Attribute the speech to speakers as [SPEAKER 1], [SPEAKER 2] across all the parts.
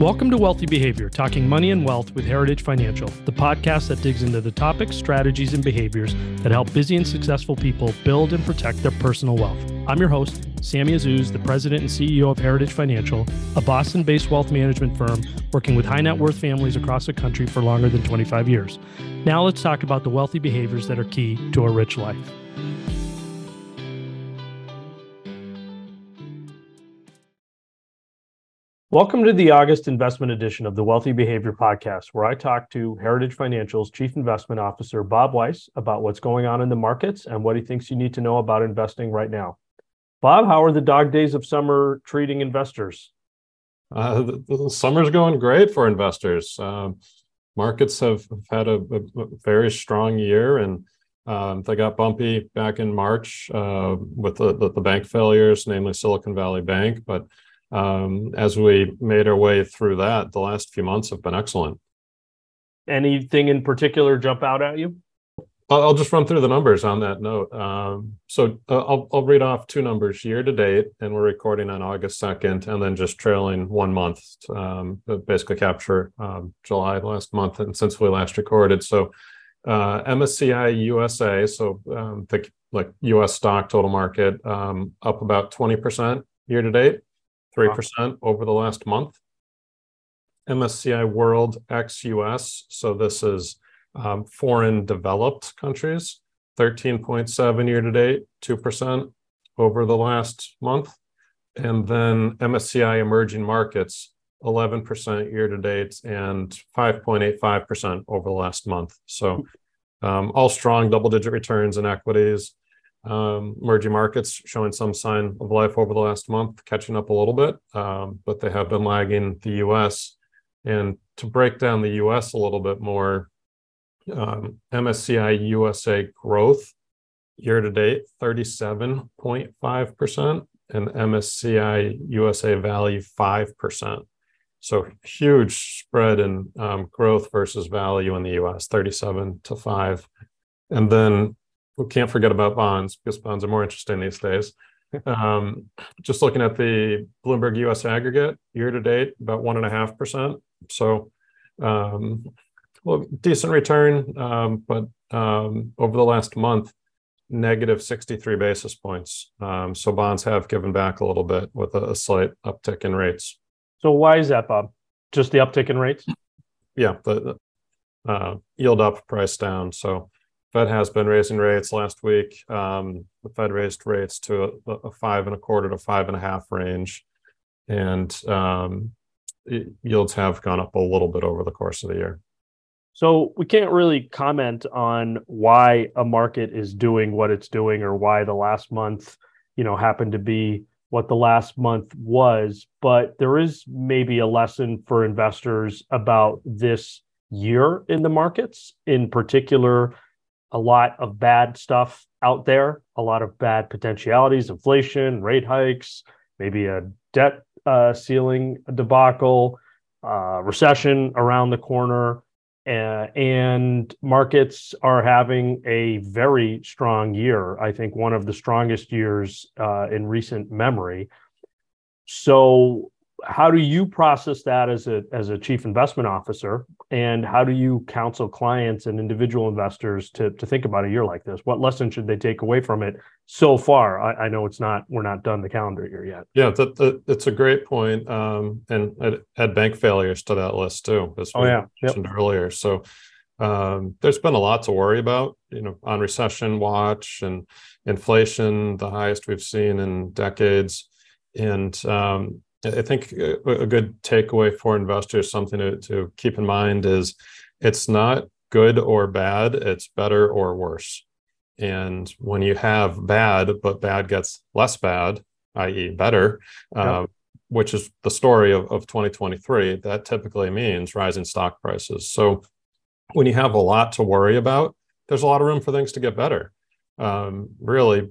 [SPEAKER 1] Welcome to Wealthy Behavior, talking money and wealth with Heritage Financial, the podcast that digs into the topics, strategies, and behaviors that help busy and successful people build and protect their personal wealth. I'm your host, Sammy Azzouz, the president and CEO of Heritage Financial, a Boston based wealth management firm working with high net worth families across the country for longer than 25 years. Now let's talk about the wealthy behaviors that are key to a rich life. Welcome to the August investment edition of the Wealthy Behavior Podcast, where I talk to Heritage Financial's Chief Investment Officer, Bob Weiss, about what's going on in the markets and what he thinks you need to know about investing right now. Bob, how are the dog days of summer treating investors?
[SPEAKER 2] Uh, the, the, summer's going great for investors. Um, markets have, had a, a, very strong year and um, they got bumpy back in March uh, with the, the, the bank failures, namely Silicon Valley Bank. But um, as we made our way through that, the last few months have been excellent.
[SPEAKER 1] Anything in particular jump out at you?
[SPEAKER 2] I'll just run through the numbers on that note. Um, so uh, I'll, I'll read off two numbers year to date, and we're recording on August 2nd, and then just trailing one month, um, basically capture um, July last month, and since we last recorded. So uh, MSCI USA, so um, the like US stock total market, um, up about 20% year to date. 3% over the last month. MSCI World ex US, so this is um, foreign developed countries, 13.7 year to date, 2% over the last month. And then MSCI emerging markets, 11% year to date and 5.85% over the last month. So um, all strong double digit returns in equities. Um, emerging markets showing some sign of life over the last month, catching up a little bit, um, but they have been lagging the US. And to break down the US a little bit more, um, MSCI USA growth year to date 37.5%, and MSCI USA value 5%. So huge spread in um, growth versus value in the US, 37 to 5. And then we can't forget about bonds because bonds are more interesting these days. Um, just looking at the Bloomberg US aggregate year to date, about one and a half percent. So, um, well, decent return, um, but um, over the last month, negative 63 basis points. Um, so bonds have given back a little bit with a, a slight uptick in rates.
[SPEAKER 1] So why is that, Bob? Just the uptick in rates?
[SPEAKER 2] Yeah, the, the uh, yield up, price down. So Fed has been raising rates last week. Um, the Fed raised rates to a, a, five and a quarter to five and a half range, and um, yields have gone up a little bit over the course of the year.
[SPEAKER 1] So we can't really comment on why a market is doing what it's doing or why the last month, you know, happened to be what the last month was, but there is maybe a lesson for investors about this year in the markets, in particular a lot of bad stuff out there, a lot of bad potentialities, inflation, rate hikes, maybe a debt uh, ceiling debacle, uh, recession around the corner. Uh, and markets are having a very strong year. I think one of the strongest years uh, in recent memory. So, how do you process that as a as a chief investment officer? And how do you counsel clients and individual investors to to think about a year like this? What lesson should they take away from it so far? I, I know it's not we're not done the calendar year yet.
[SPEAKER 2] Yeah that, that it's a great point. Um, and add, add bank failures to that list too as
[SPEAKER 1] we oh, yeah.
[SPEAKER 2] mentioned yep. earlier. So um, there's been a lot to worry about you know on recession watch and inflation the highest we've seen in decades. And um, I think a good takeaway for investors, something to, to keep in mind is it's not good or bad, it's better or worse. And when you have bad, but bad gets less bad, i.e., better, uh, which is the story of, of 2023, that typically means rising stock prices. So when you have a lot to worry about, there's a lot of room for things to get better. Um, really,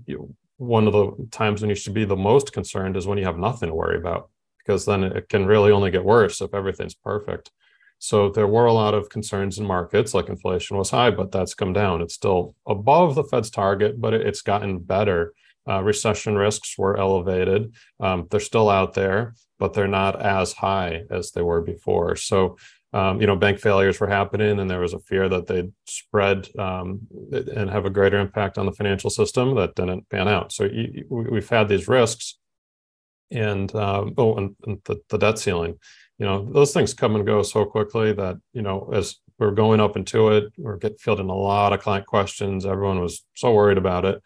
[SPEAKER 2] one of the times when you should be the most concerned is when you have nothing to worry about because then it can really only get worse if everything's perfect. So there were a lot of concerns in markets, like inflation was high, but that's come down. It's still above the Fed's target, but it's gotten better uh, recession risks were elevated. Um, they're still out there, but they're not as high as they were before. So, um, you know, bank failures were happening, and there was a fear that they'd spread um, and have a greater impact on the financial system. That didn't pan out. So, you, we've had these risks, and um, oh, and, and the, the debt ceiling. You know, those things come and go so quickly that you know, as we're going up into it, we're getting fielding a lot of client questions. Everyone was so worried about it,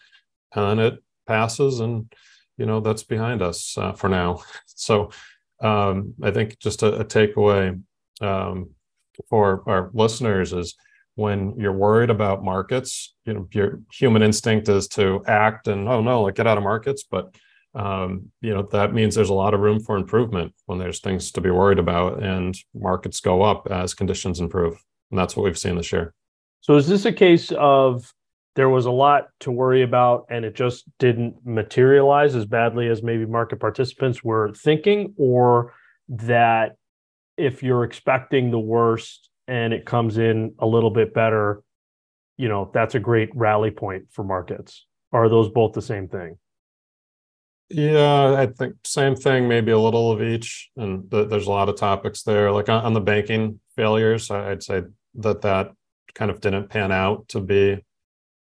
[SPEAKER 2] and it passes and you know that's behind us uh, for now so um, i think just a, a takeaway um, for our listeners is when you're worried about markets you know your human instinct is to act and oh no like get out of markets but um, you know that means there's a lot of room for improvement when there's things to be worried about and markets go up as conditions improve. And that's what we've seen this year.
[SPEAKER 1] So is this a case of there was a lot to worry about and it just didn't materialize as badly as maybe market participants were thinking? Or that if you're expecting the worst and it comes in a little bit better you know that's a great rally point for markets? Are those both the same thing
[SPEAKER 2] yeah i think same thing maybe a little of each and th- there's a lot of topics there like on, on the banking failures i'd say that that kind of didn't pan out to be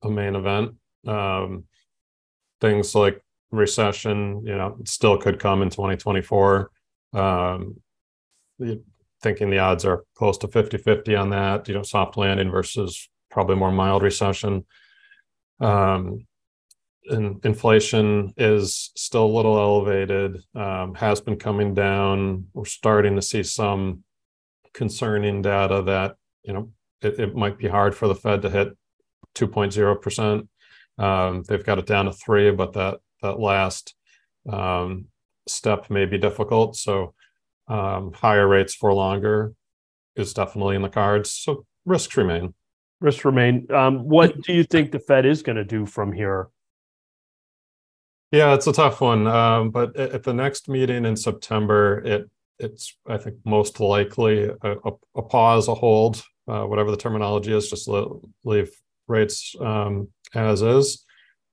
[SPEAKER 2] a main event. Um, things like recession, you know, still could come in 2024. Um, thinking the odds are close to 50 50 on that, you know, soft landing versus probably more mild recession. Um, and inflation is still a little elevated, um, has been coming down. We're starting to see some concerning data that, you know, it, it might be hard for the Fed to hit 2.0%. Um, they've got it down to three, but that that last um, step may be difficult. So um, higher rates for longer is definitely in the cards. So risks remain.
[SPEAKER 1] Risks remain. Um, what do you think the Fed is going to do from here?
[SPEAKER 2] Yeah, it's a tough one. Um, but at the next meeting in September, it it's I think most likely a, a, pause, a hold, uh, whatever the terminology is. Just leave rates um, as is.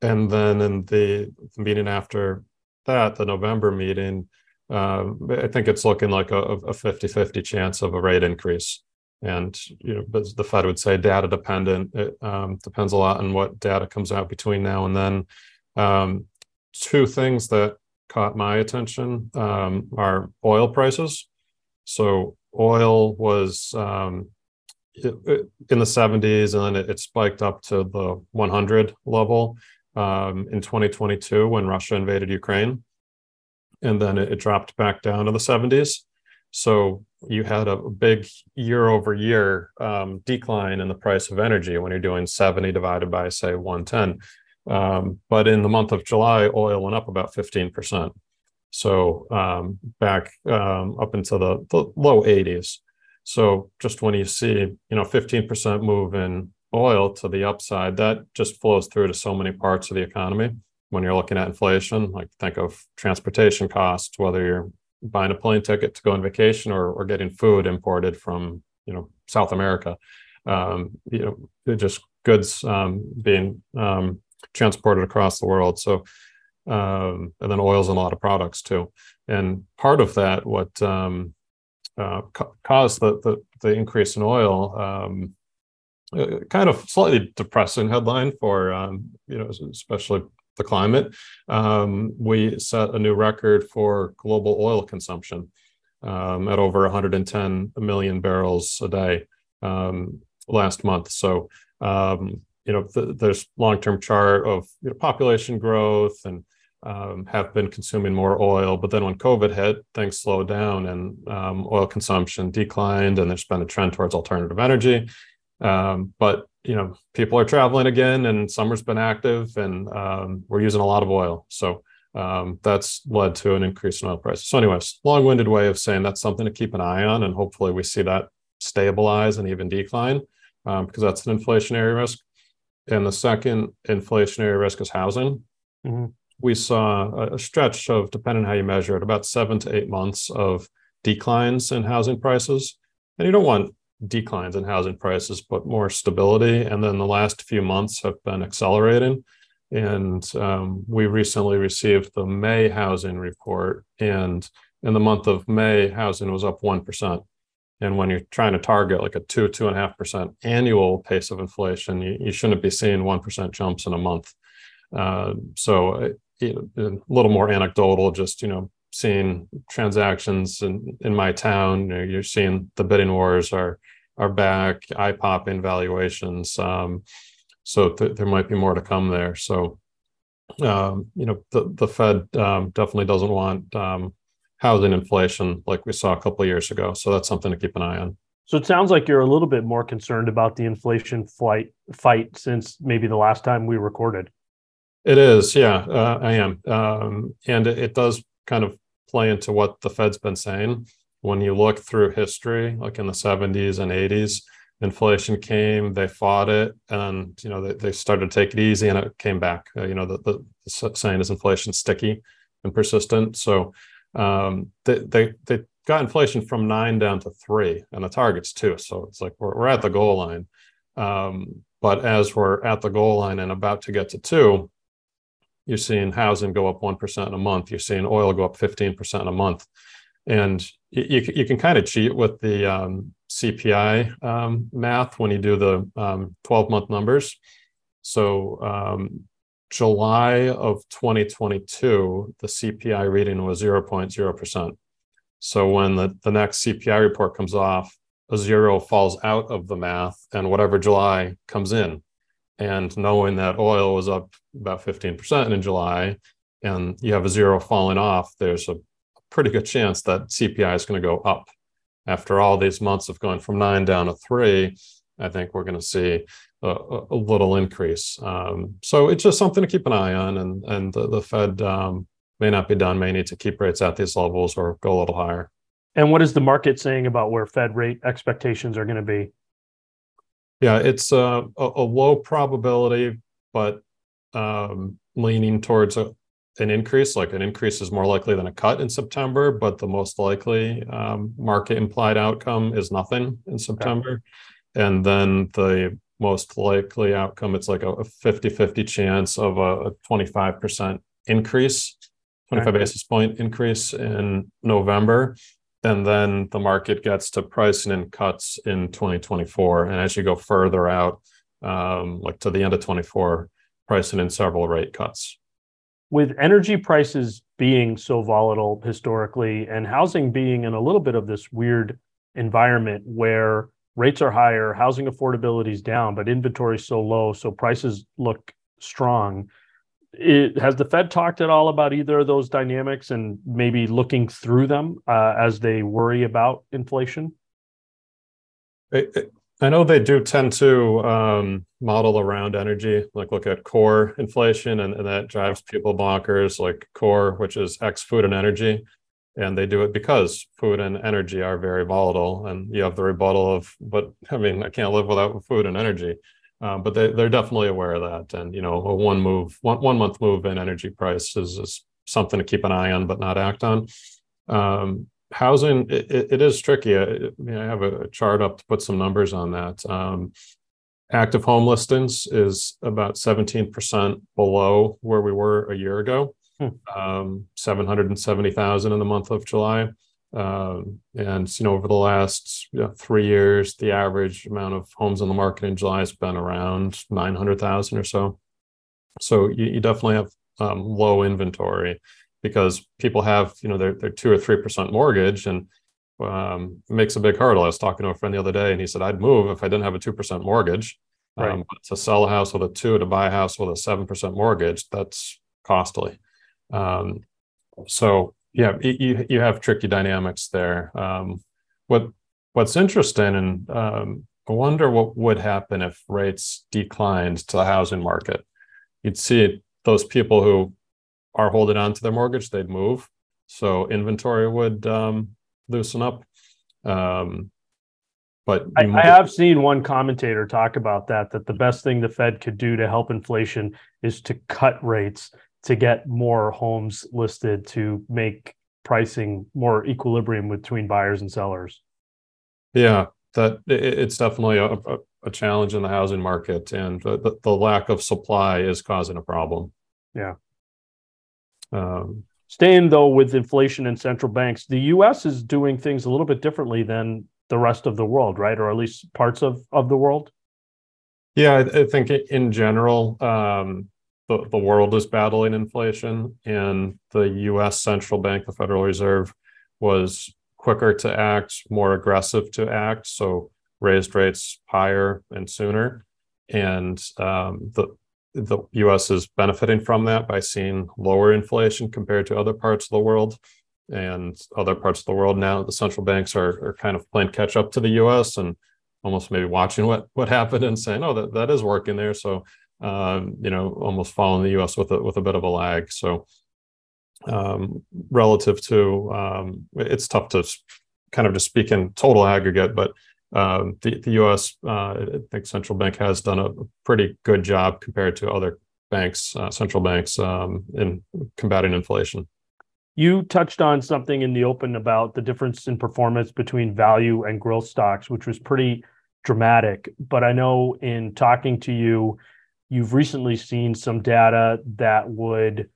[SPEAKER 2] And then in the, the, meeting after that, the November meeting, um, I think it's looking like a, a 50-50 chance of a rate increase. And you know, the Fed would say data dependent. It um, depends a lot on what data comes out between now and then. Um, two things that caught my attention um, are oil prices. So oil was um, in the 70s and then it, it, spiked up to the 100 level um, in 2022 when Russia invaded Ukraine. And then it, it, dropped back down to the 70s. So you had a big year over year um, decline in the price of energy when you're doing 70 divided by, say, 110. Um, but in the month of July, oil went up about 15%. So um, back um, up into the, the low 80s. So just when you see, you know, 15% move in oil to the upside, that just flows through to so many parts of the economy. When you're looking at inflation, like think of transportation costs, whether you're buying a plane ticket to go on vacation or, or getting food imported from, you know, South America, um, you know, just goods um, being um, transported across the world. So, um, and then oils and a lot of products too. And part of that, what um, uh, caused the, the, the increase in oil. Um, uh, kind of slightly depressing headline for um, you know especially the climate. Um, we set a new record for global oil consumption um, at over 110 million barrels a day last month. So um, you know th- there's long-term chart of you know, population growth and um, have been consuming more oil. But then when COVID hit, things slowed down and um, oil consumption declined, and there's been a trend towards alternative energy. Um, but you know, people are traveling again, and summer's been active, and um, we're using a lot of oil. So um, that's led to an increase in oil prices. So, anyways, long-winded way of saying that's something to keep an eye on, and hopefully we see that stabilize and even decline um, because that's an inflationary risk. And the second inflationary risk is housing. Mm-hmm we saw a stretch of, depending on how you measure it, about seven to eight months of declines in housing prices. And you don't want declines in housing prices, but more stability. And then the last few months have been accelerating. And um, we recently received the May housing report. And in the month of May, housing was up 1%. And when you're trying to target like a two, two and a half percent annual pace of inflation, you, you shouldn't be seeing 1% jumps in a month. Uh, so uh, you know, a little more anecdotal, just, you know, seeing transactions in, in my town, you you're seeing the bidding wars are, are back, eye popping valuations. Um, so th- there might be more to come there. So, um, you know, the, the Fed um, definitely doesn't want um, housing inflation like we saw a couple years ago. So that's something to keep an eye on.
[SPEAKER 1] So it sounds like you're a little bit more concerned about the inflation flight fight since maybe the last time we recorded.
[SPEAKER 2] It is, yeah, uh, I am, um, and it, it, does kind of play into what the Fed's been saying. When you look through history, like in the '70s and '80s, inflation came, they fought it, and you know they, they started to take it easy, and it came back. Uh, you know the, the, the saying is inflation sticky and persistent. So um, they, they they got inflation from nine down to three, and the target's two. So it's like we're we're at the goal line. Um, but as we're at the goal line and about to get to two, you're seeing housing go up one percent a month. You're seeing oil go up fifteen percent a month, and you you can kind of cheat with the um, CPI um, math when you do the um, 12 month numbers. So um, July of 2022, the CPI reading was 0.0%. So when the, the next CPI report comes off, a zero falls out of the math and whatever July comes in. And knowing that oil was up about 15% in July and you have a zero falling off, there's a pretty good chance that CPI is going to go up. After all these months of going from nine down to three, I think we're going to see a, a little increase. Um, so it's just something to keep an eye on, and and the, the Fed um, may not be done, may need to keep rates at these levels or go a little higher.
[SPEAKER 1] And what is the market saying about where Fed rate expectations are going to be?
[SPEAKER 2] Yeah, it's a, a, low probability, but um, leaning towards a, an increase. Like an increase is more likely than a cut in September, but the most likely um, market implied outcome is nothing in September. Okay. And then the most likely outcome, it's like a 50 50 chance of a 25% increase, 25 okay. basis point increase in November. And then the market gets to pricing in cuts in 2024. And as you go further out, um, like to the end of 24, pricing in several rate cuts.
[SPEAKER 1] With energy prices being so volatile historically and housing being in a little bit of this weird environment where rates are higher, housing affordability is down, but inventory is so low, so prices look strong. It, has the Fed talked at all about either of those dynamics and maybe looking through them uh, as they worry about inflation?
[SPEAKER 2] I, I know they do tend to um, model around energy, like look at core inflation, and, and that drives people bonkers, like core, which is X food and energy and they do it because food and energy are very volatile and you have the rebuttal of but i mean i can't live without food and energy. Um, but they, they're definitely aware of that. And you know a one move one, one month move in energy prices is something to keep an eye on but not act on. Um, housing it, it is tricky. I, I, have a chart up to put some numbers on that. Um, active home listings is about 17% below where we were a year ago Hmm. um, 770,000 in the month of July. Um, and, you know, over the last you know, three years, the average amount of homes on the market in July has been around 900,000 or so. So you, you definitely have um, low inventory because people have, you know, their, their two or 3% mortgage and um, makes a big hurdle. I was talking to a friend the other day and he said, I'd move if I didn't have a 2% mortgage. Right. Um, to sell a house with a two, to buy a house with a 7% mortgage, that's costly. Um, so yeah, you you have tricky dynamics there. Um, what what's interesting, and um, I wonder what would happen if rates declined to the housing market. You'd see those people who are holding on to their mortgage, they'd move. So inventory would um, loosen up. Um, but
[SPEAKER 1] I, might... I, have seen one commentator talk about that, that the best thing the Fed could do to help inflation is to cut rates to get more homes listed to make pricing more equilibrium between buyers and sellers.
[SPEAKER 2] Yeah, that it's definitely a, a, challenge in the housing market, and the, the lack of supply is causing a problem.
[SPEAKER 1] Yeah. Um, Staying though with inflation and central banks, the U.S. is doing things a little bit differently than the rest of the world, right? Or at least parts of of the world.
[SPEAKER 2] Yeah, I, I think in general, um, the the world is battling inflation, and the U.S. central bank, the Federal Reserve, was quicker to act, more aggressive to act, so raised rates higher and sooner, and um, the the US is benefiting from that by seeing lower inflation compared to other parts of the world. And other parts of the world now, the central banks are, are kind of playing catch up to the US and almost maybe watching what what happened and saying, oh, that, that is working there. So um, you know, almost following the US with a with a bit of a lag. So um, relative to um, it's tough to kind of just speak in total aggregate, but um, the, the U.S. Uh, I think central bank has done a pretty good job compared to other banks, uh, central banks, um, in combating inflation.
[SPEAKER 1] You touched on something in the open about the difference in performance between value and growth stocks, which was pretty dramatic. But I know in talking to you, you've recently seen some data that would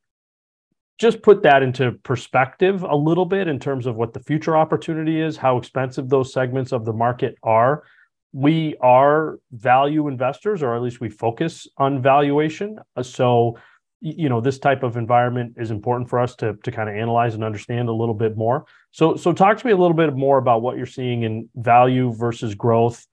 [SPEAKER 1] just put that into perspective a little bit in terms of what the future opportunity is, how expensive those segments of the market are. We are value investors, or at least we focus on valuation. So, you know, this type of environment is important for us to to kind of analyze and understand a little bit more. So, so talk to me a little bit more about what you're seeing in value versus growth,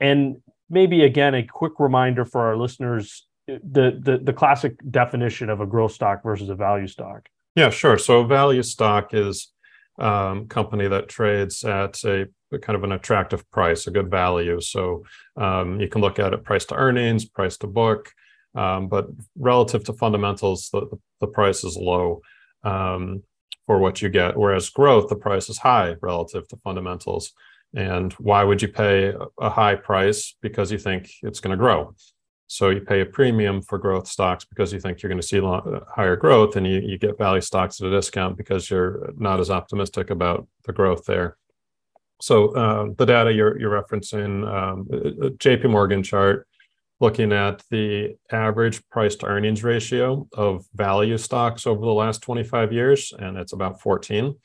[SPEAKER 1] and maybe again a quick reminder for our listeners the the the classic definition of a growth stock versus a value stock.
[SPEAKER 2] Yeah, sure. So a value stock is a um, company that trades at a, a, kind of an attractive price, a good value. So um, you can look at it price to earnings, price to book, um, but relative to fundamentals, the, the price is low um, for what you get. Whereas growth, the price is high relative to fundamentals. And why would you pay a high price? Because you think it's going to grow. So you pay a premium for growth stocks because you think you're going to see higher growth, and you, you get value stocks at a discount because you're not as optimistic about the growth there. So uh, the data you're, you're referencing, um, JP Morgan chart, looking at the average price to earnings ratio of value stocks over the last 25 years, and it's about 14.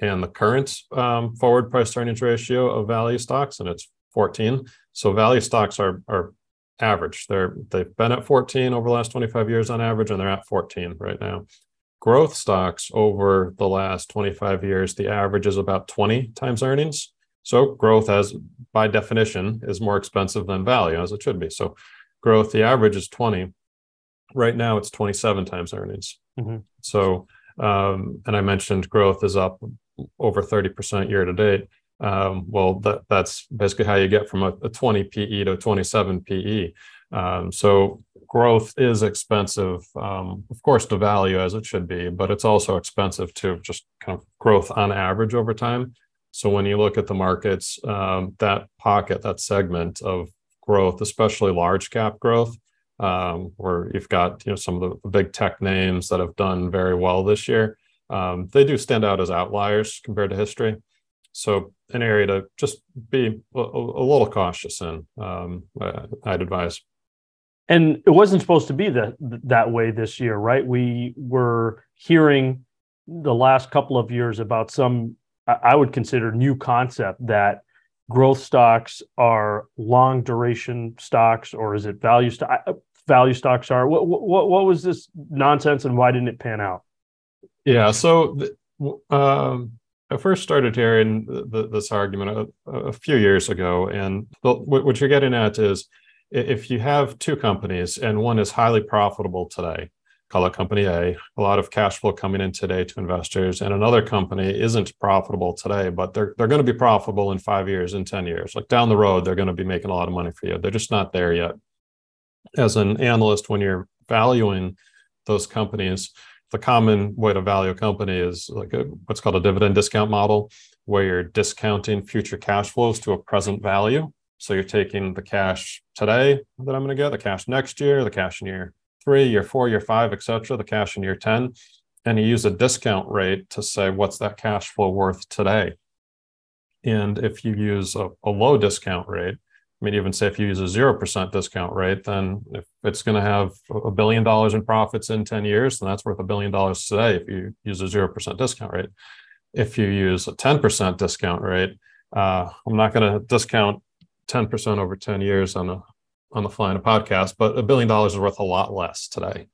[SPEAKER 2] And the current um, forward price earnings ratio of value stocks, and it's 14. So value stocks are, are average. They're they've been at 14 over the last 25 years on average, and they're at 14 right now. Growth stocks over the last 25 years, the average is about 20 times earnings. So growth, as by definition, is more expensive than value, as it should be. So growth, the average is 20. Right now, it's 27 times earnings. Mm-hmm. So, um, and I mentioned growth is up over 30% year to date um, well, that, that's basically how you get from a, a 20 PE to a 27 PE. Um, so growth is expensive, um, of course, to value as it should be, but it's also expensive to just kind of growth on average over time. So when you look at the markets, um, that pocket, that segment of growth, especially large cap growth, um, where you've got you know some of the big tech names that have done very well this year, um, they do stand out as outliers compared to history. So an area to just be a, a little cautious in. Um, I'd advise.
[SPEAKER 1] And it wasn't supposed to be that that way this year, right? We were hearing the last couple of years about some I would consider new concept that growth stocks are long duration stocks, or is it value stock? Value stocks are. What, what what was this nonsense, and why didn't it pan out?
[SPEAKER 2] Yeah, so um, I first started hearing the, this argument a, a, few years ago, and the, what you're getting at is if you have two companies and one is highly profitable today, call it company A, a lot of cash flow coming in today to investors, and another company isn't profitable today, but they're they're going to be profitable in five years, in ten years, like down the road, they're going to be making a lot of money for you. They're just not there yet. As an analyst, when you're valuing those companies, the common way to value a company is like a, what's called a dividend discount model, where you're discounting future cash flows to a present value. So you're taking the cash today that I'm going to get, the cash next year, the cash in year three, year four, year five, etc., the cash in year 10, and you use a discount rate to say what's that cash flow worth today. And if you use a, a low discount rate, I mean, even say if you use a 0% discount rate, then if it's going to have a billion dollars in profits in 10 years, then that's worth a billion dollars today if you use a 0% discount rate. If you use a 10% discount rate, uh, I'm not going to discount 10% over 10 years on a on the fly in a podcast, but a billion dollars is worth a lot less today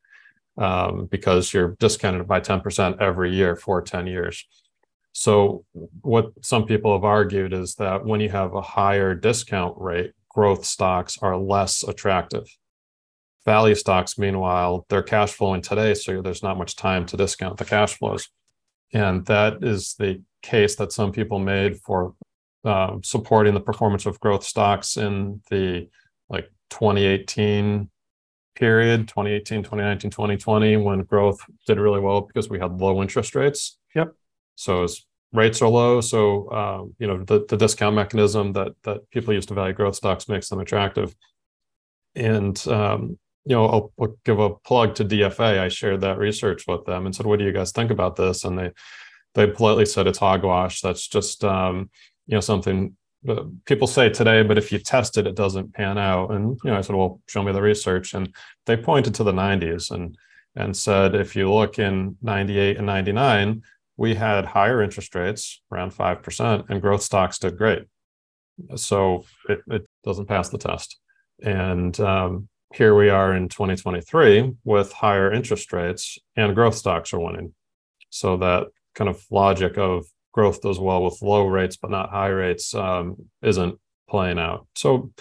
[SPEAKER 2] um, because you're discounted by 10% every year for 10 years. So, what some people have argued is that when you have a higher discount rate, growth stocks are less attractive. Value stocks, meanwhile, they're cash flowing today, so there's not much time to discount the cash flows. And that is the case that some people made for uh, supporting the performance of growth stocks in the like 2018 period 2018 2019 2020 when growth did really well because we had low interest rates
[SPEAKER 1] yep
[SPEAKER 2] so as rates are low so um, you know the, the discount mechanism that that people use to value growth stocks makes them attractive. And um, you know I'll, I'll, give a plug to DFA i shared that research with them and said what do you guys think about this? And they they politely said it's hogwash. That's just um, you know something people say today, but if you test it, it doesn't pan out. And you know, I said, well, show me the research, and they pointed to the 90s and and said, if you look in 98 and 99, we had higher interest rates, around five percent, and growth stocks did great. So it, it doesn't pass the test. And um, here we are in 2023 with higher interest rates, and growth stocks are winning. So that kind of logic of growth does well with low rates but not high rates um, isn't playing out. So,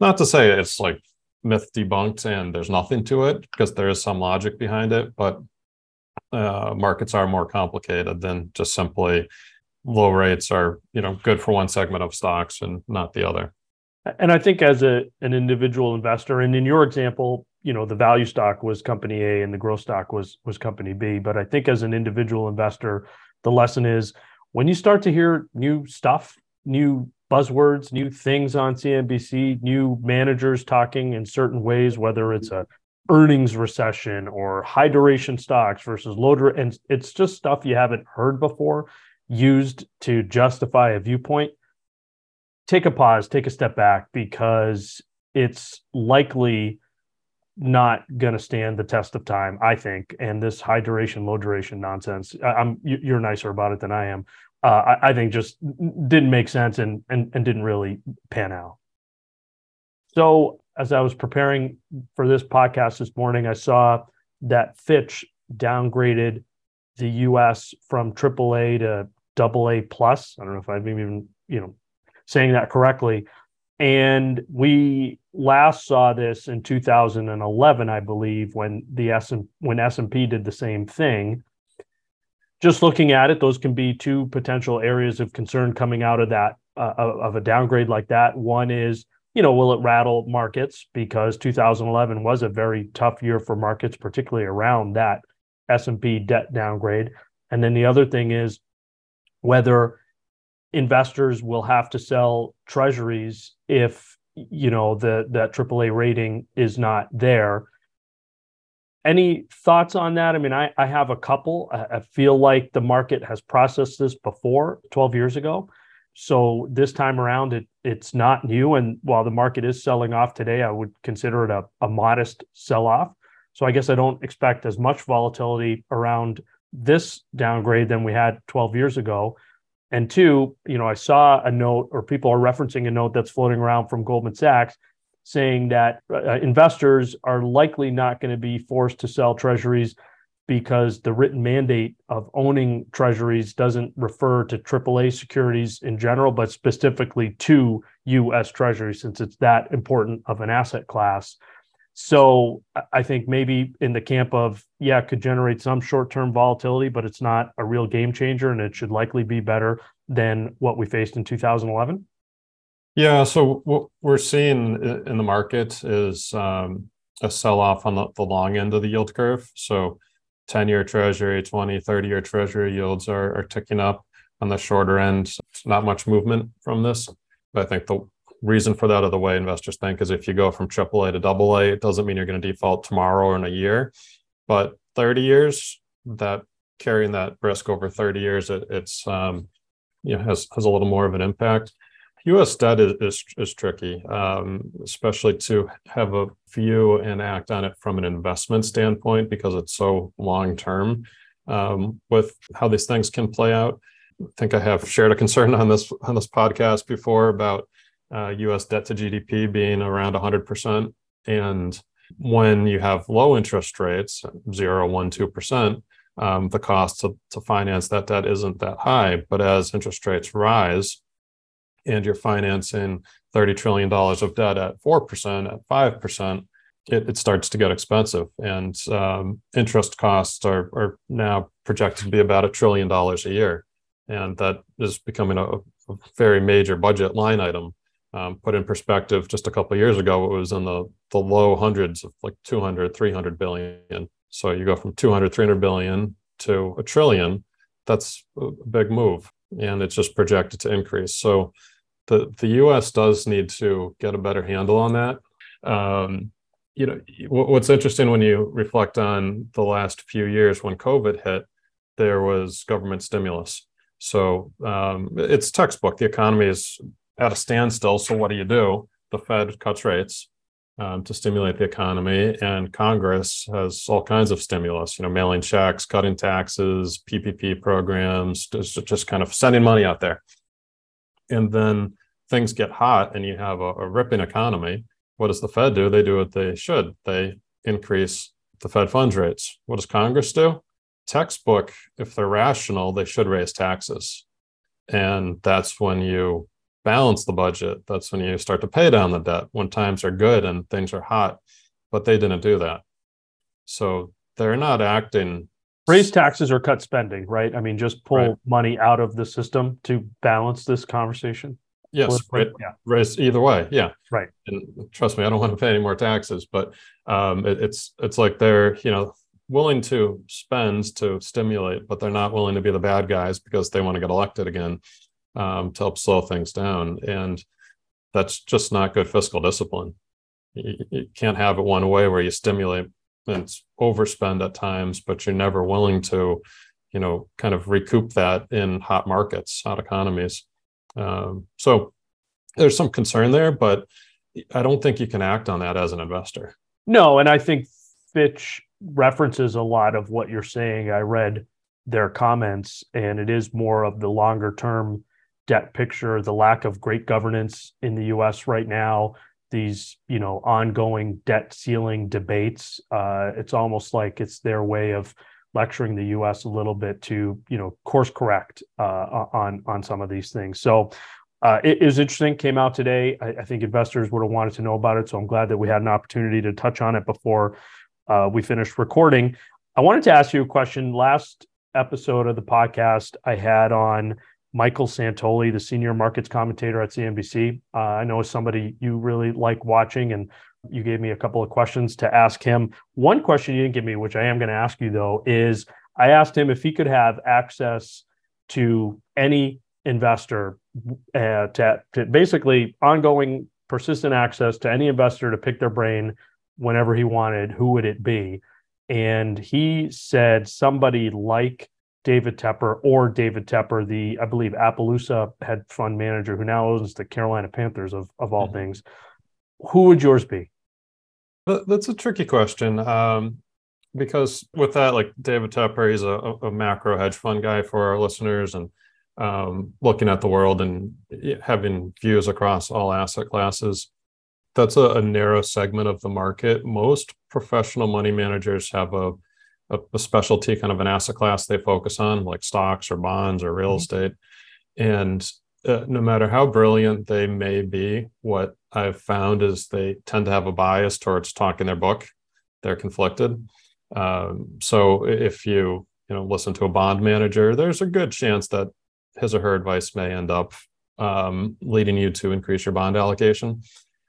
[SPEAKER 2] not to say it's like myth debunked and there's nothing to it because there is some logic behind it, but uh, markets are more complicated than just simply low rates are you know good for one segment of stocks and not the other.
[SPEAKER 1] And I think as a an individual investor, and in your example, you know the value stock was company A and the growth stock was was company B. But I think as an individual investor, the lesson is when you start to hear new stuff, new buzzwords, new things on CNBC, new managers talking in certain ways, whether it's a earnings recession or high duration stocks versus low and it's just stuff you haven't heard before used to justify a viewpoint. Take a pause, take a step back because it's likely not going to stand the test of time, I think. And this high duration, low duration nonsense, I'm you're nicer about it than I am. Uh, I, I, think just didn't make sense and, and and didn't really pan out. So as I was preparing for this podcast this morning, I saw that Fitch downgraded the U.S. from AAA to AA plus. I don't know if I'm even you know saying that correctly. And we last saw this in 2011, I believe, when the S when S and P did the same thing. Just looking at it, those can be two potential areas of concern coming out of that uh, of a downgrade like that. One is, you know, will it rattle markets because 2011 was a very tough year for markets, particularly around that S and P debt downgrade. And then the other thing is whether investors will have to sell treasuries if you know the that AAA rating is not there. Any thoughts on that? I mean, I, I have a couple. I, I feel like the market has processed this before 12 years ago. So this time around, it it's not new. And while the market is selling off today, I would consider it a, a modest sell off. So I guess I don't expect as much volatility around this downgrade than we had 12 years ago. And two, you know, I saw a note or people are referencing a note that's floating around from Goldman Sachs saying that uh, investors are likely not going to be forced to sell treasuries because the written mandate of owning treasuries doesn't refer to AAA securities in general, but specifically to US treasuries, since it's that important of an asset class. So I think maybe in the camp of, yeah, it could generate some short term volatility, but it's not a real game changer and it should likely be better than what we faced in 2011.
[SPEAKER 2] Yeah. So what we're seeing in the market is um, a sell off on the, the long end of the yield curve. So 10 year treasury, 20, 30 year treasury yields are, are ticking up on the shorter end. It's Not much movement from this. But I think the reason for that, or the way investors think, is if you go from AAA to AA, it doesn't mean you're going to default tomorrow or in a year. But 30 years, that carrying that risk over 30 years, it, it's um, you know has has a little more of an impact. U.S. debt is is, is tricky, um, especially to have a view and act on it from an investment standpoint because it's so long term. Um, with how these things can play out, I think I have shared a concern on this on this podcast before about uh, U.S. debt to GDP being around 100 percent, and when you have low interest rates, zero, one, two percent, um, the cost to, to finance that debt isn't that high. But as interest rates rise, and you're financing $30 trillion of debt at 4%, at 5%, it, it starts to get expensive. And um, interest costs are, are now projected to be about a trillion dollars a year. And that is becoming a, a very major budget line item. Um, put in perspective, just a couple years ago, it was in the, the low hundreds of like 200, 300 billion. So you go from 200, 300 billion to a trillion. That's a big move. And it's just projected to increase. So the the U.S. does need to get a better handle on that. Um, you know, what's interesting when you reflect on the last few years when COVID hit, there was government stimulus. So um, it's textbook. The economy is at a standstill. So what do you do? The Fed cuts rates um, to stimulate the economy, and Congress has all kinds of stimulus. You know, mailing checks, cutting taxes, PPP programs, just, just kind of sending money out there and then things get hot and you have a, a ripping economy, what does the Fed do? They do what they should. They increase the Fed funds rates. What does Congress do? Textbook, if they're rational, they should raise taxes. And that's when you balance the budget. That's when you start to pay down the debt when times are good and things are hot. But they didn't do that. So they're not acting
[SPEAKER 1] raise taxes or cut spending, right? I mean, just pull right. money out of the system to balance this conversation.
[SPEAKER 2] Yes, right. Yeah. Raise either way. Yeah.
[SPEAKER 1] Right.
[SPEAKER 2] And trust me, I don't want to pay any more taxes, but um, it, it's it's like they're you know willing to spend to stimulate, but they're not willing to be the bad guys because they want to get elected again um, to help slow things down, and that's just not good fiscal discipline. You, you can't have it one way where you stimulate it's overspend at times, but you're never willing to, you know, kind of recoup that in hot markets, hot economies. Um, so there's some concern there, but I don't think you can act on that as an investor.
[SPEAKER 1] No, and I think Fitch references a lot of what you're saying. I read their comments, and it is more of the longer term debt picture, the lack of great governance in the US right now, these you know ongoing debt ceiling debates uh, it's almost like it's their way of lecturing the us a little bit to you know course correct uh, on on some of these things. So uh, it is interesting. Came out today. I, I, think investors would have wanted to know about it so i'm glad that we had an opportunity to touch on it before uh, we finished recording. I wanted to ask you a question. Last episode of the podcast i had on Michael Santoli, the senior markets commentator at CNBC. Uh, I know is somebody you really like watching, and you gave me a couple of questions to ask him. One question you didn't give me, which I am going to ask you though, is I asked him if he could have access to any investor uh, to, to basically ongoing persistent access to any investor to pick their brain whenever he wanted, who would it be? And he said somebody like David Tepper or David Tepper, the I believe Appaloosa hedge fund manager who now owns the Carolina Panthers of of all mm-hmm. things. Who would yours be?
[SPEAKER 2] That's a tricky question um, because with that, like David Tepper, he's a, a, macro hedge fund guy for our listeners and um, looking at the world and having views across all asset classes. That's a, a narrow segment of the market. Most professional money managers have a a, a, specialty kind of an asset class they focus on, like stocks or bonds or real mm-hmm. estate. And uh, no matter how brilliant they may be, what I've found is they tend to have a bias towards talking their book. They're conflicted. Um, so if you you know listen to a bond manager, there's a good chance that his or her advice may end up um, leading you to increase your bond allocation.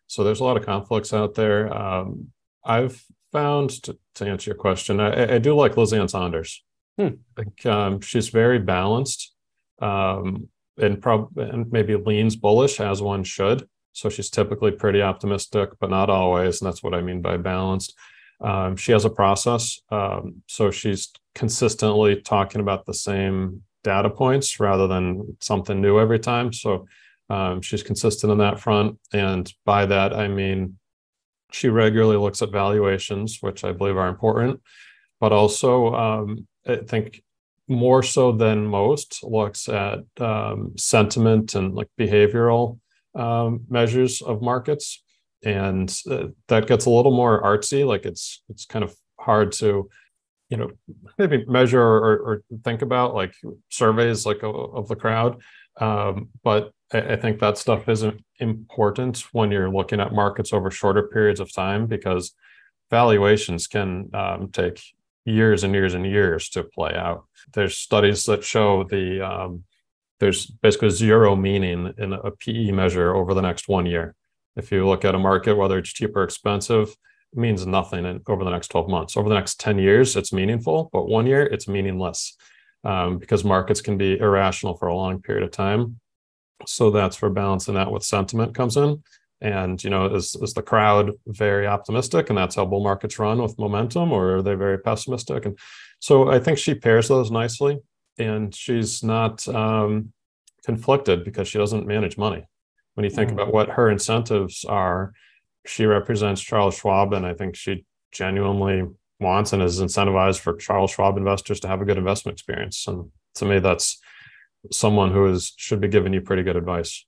[SPEAKER 2] So there's a lot of conflicts out there. Um, I've found to, to answer your question, I, I do like Liz Ann Sonders. Hmm. I think um, she's very balanced um, and, prob- and maybe leans bullish as one should. So she's typically pretty optimistic, but not always. And that's what I mean by balanced. Um, she has a process. Um, so she's consistently talking about the same data points rather than something new every time. So um, she's consistent on that front. And by that, I mean, she regularly looks at valuations, which I believe are important, but also um, I think more so than most looks at um, sentiment and like behavioral um, measures of markets. And uh, that gets a little more artsy like it's it's kind of hard to you know maybe measure or, or think about like surveys like of, the crowd. Um, but I, think that stuff isn't important when you're looking at markets over shorter periods of time because valuations can um, take years and years and years to play out there's studies that show the um, there's basically zero meaning in a pe measure over the next one year if you look at a market, whether it's cheap or expensive, it means nothing in, over the next 12 months. Over the next 10 years, it's meaningful, but one year, it's meaningless um, because markets can be irrational for a long period of time. So that's where balancing that with sentiment comes in. And, you know, is, is the crowd very optimistic and that's how bull markets run with momentum, or are they very pessimistic? And so I think she pairs those nicely and she's not um, conflicted because she doesn't manage money when you think mm. about what her incentives are, she represents Charles Schwab, and I think she genuinely wants and is incentivized for Charles Schwab investors to have a good investment experience. And to me, that's someone who is should be giving you pretty good advice.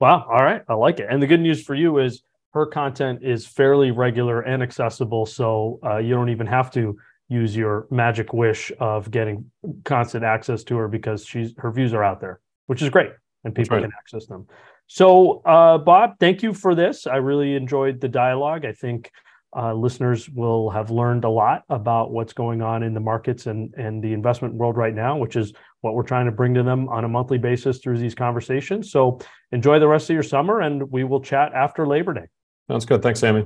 [SPEAKER 1] Wow. All right. I like it. And the good news for you is her content is fairly regular and accessible. So uh, you don't even have to use your magic wish of getting constant access to her because she's her views are out there, which is great and people right. can access them. So, uh, Bob, thank you for this. I really enjoyed the dialogue. I think uh, listeners will have learned a lot about what's going on in the markets and, and the investment world right now, which is what we're trying to bring to them on a monthly basis through these conversations. So, enjoy the rest of your summer, and we will chat after Labor Day.
[SPEAKER 2] Sounds good. Thanks, Amy.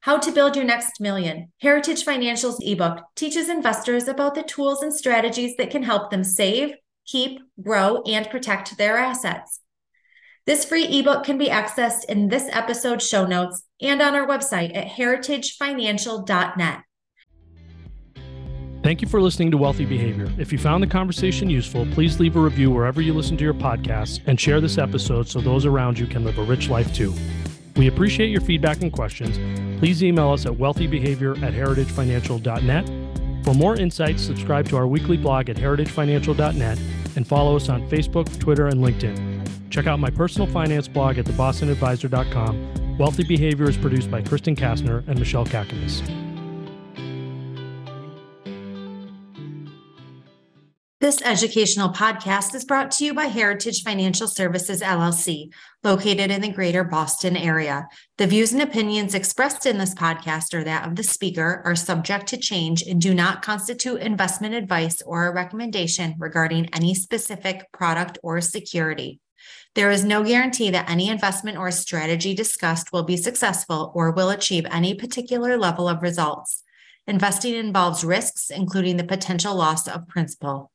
[SPEAKER 3] How to Build Your Next Million. Heritage Financial's ebook teaches investors about the tools and strategies that can help them save, keep, grow, and protect their assets. This free ebook can be accessed in this episode's show notes and on our website at heritagefinancial.net.
[SPEAKER 1] Thank you for listening to Wealthy Behavior. If you found the conversation useful, please leave a review wherever you listen to your podcasts and share this episode so those around you can live a rich life too. We appreciate your feedback and questions. Please email us at wealthybehavior at heritagefinancial.net. For more insights, subscribe to our weekly blog at heritagefinancial.net and follow us on Facebook, Twitter, and LinkedIn. Check out my personal finance blog at thebostonadvisor.com. Wealthy Behavior is produced by Kristen Kastner and Michelle Kakanis.
[SPEAKER 3] This educational podcast is brought to you by Heritage Financial Services LLC, located in the greater Boston area. The views and opinions expressed in this podcast or that of the speaker are subject to change and do not constitute investment advice or a recommendation regarding any specific product or security. There is no guarantee that any investment or strategy discussed will be successful or will achieve any particular level of results. Investing involves risks, including the potential loss of principal.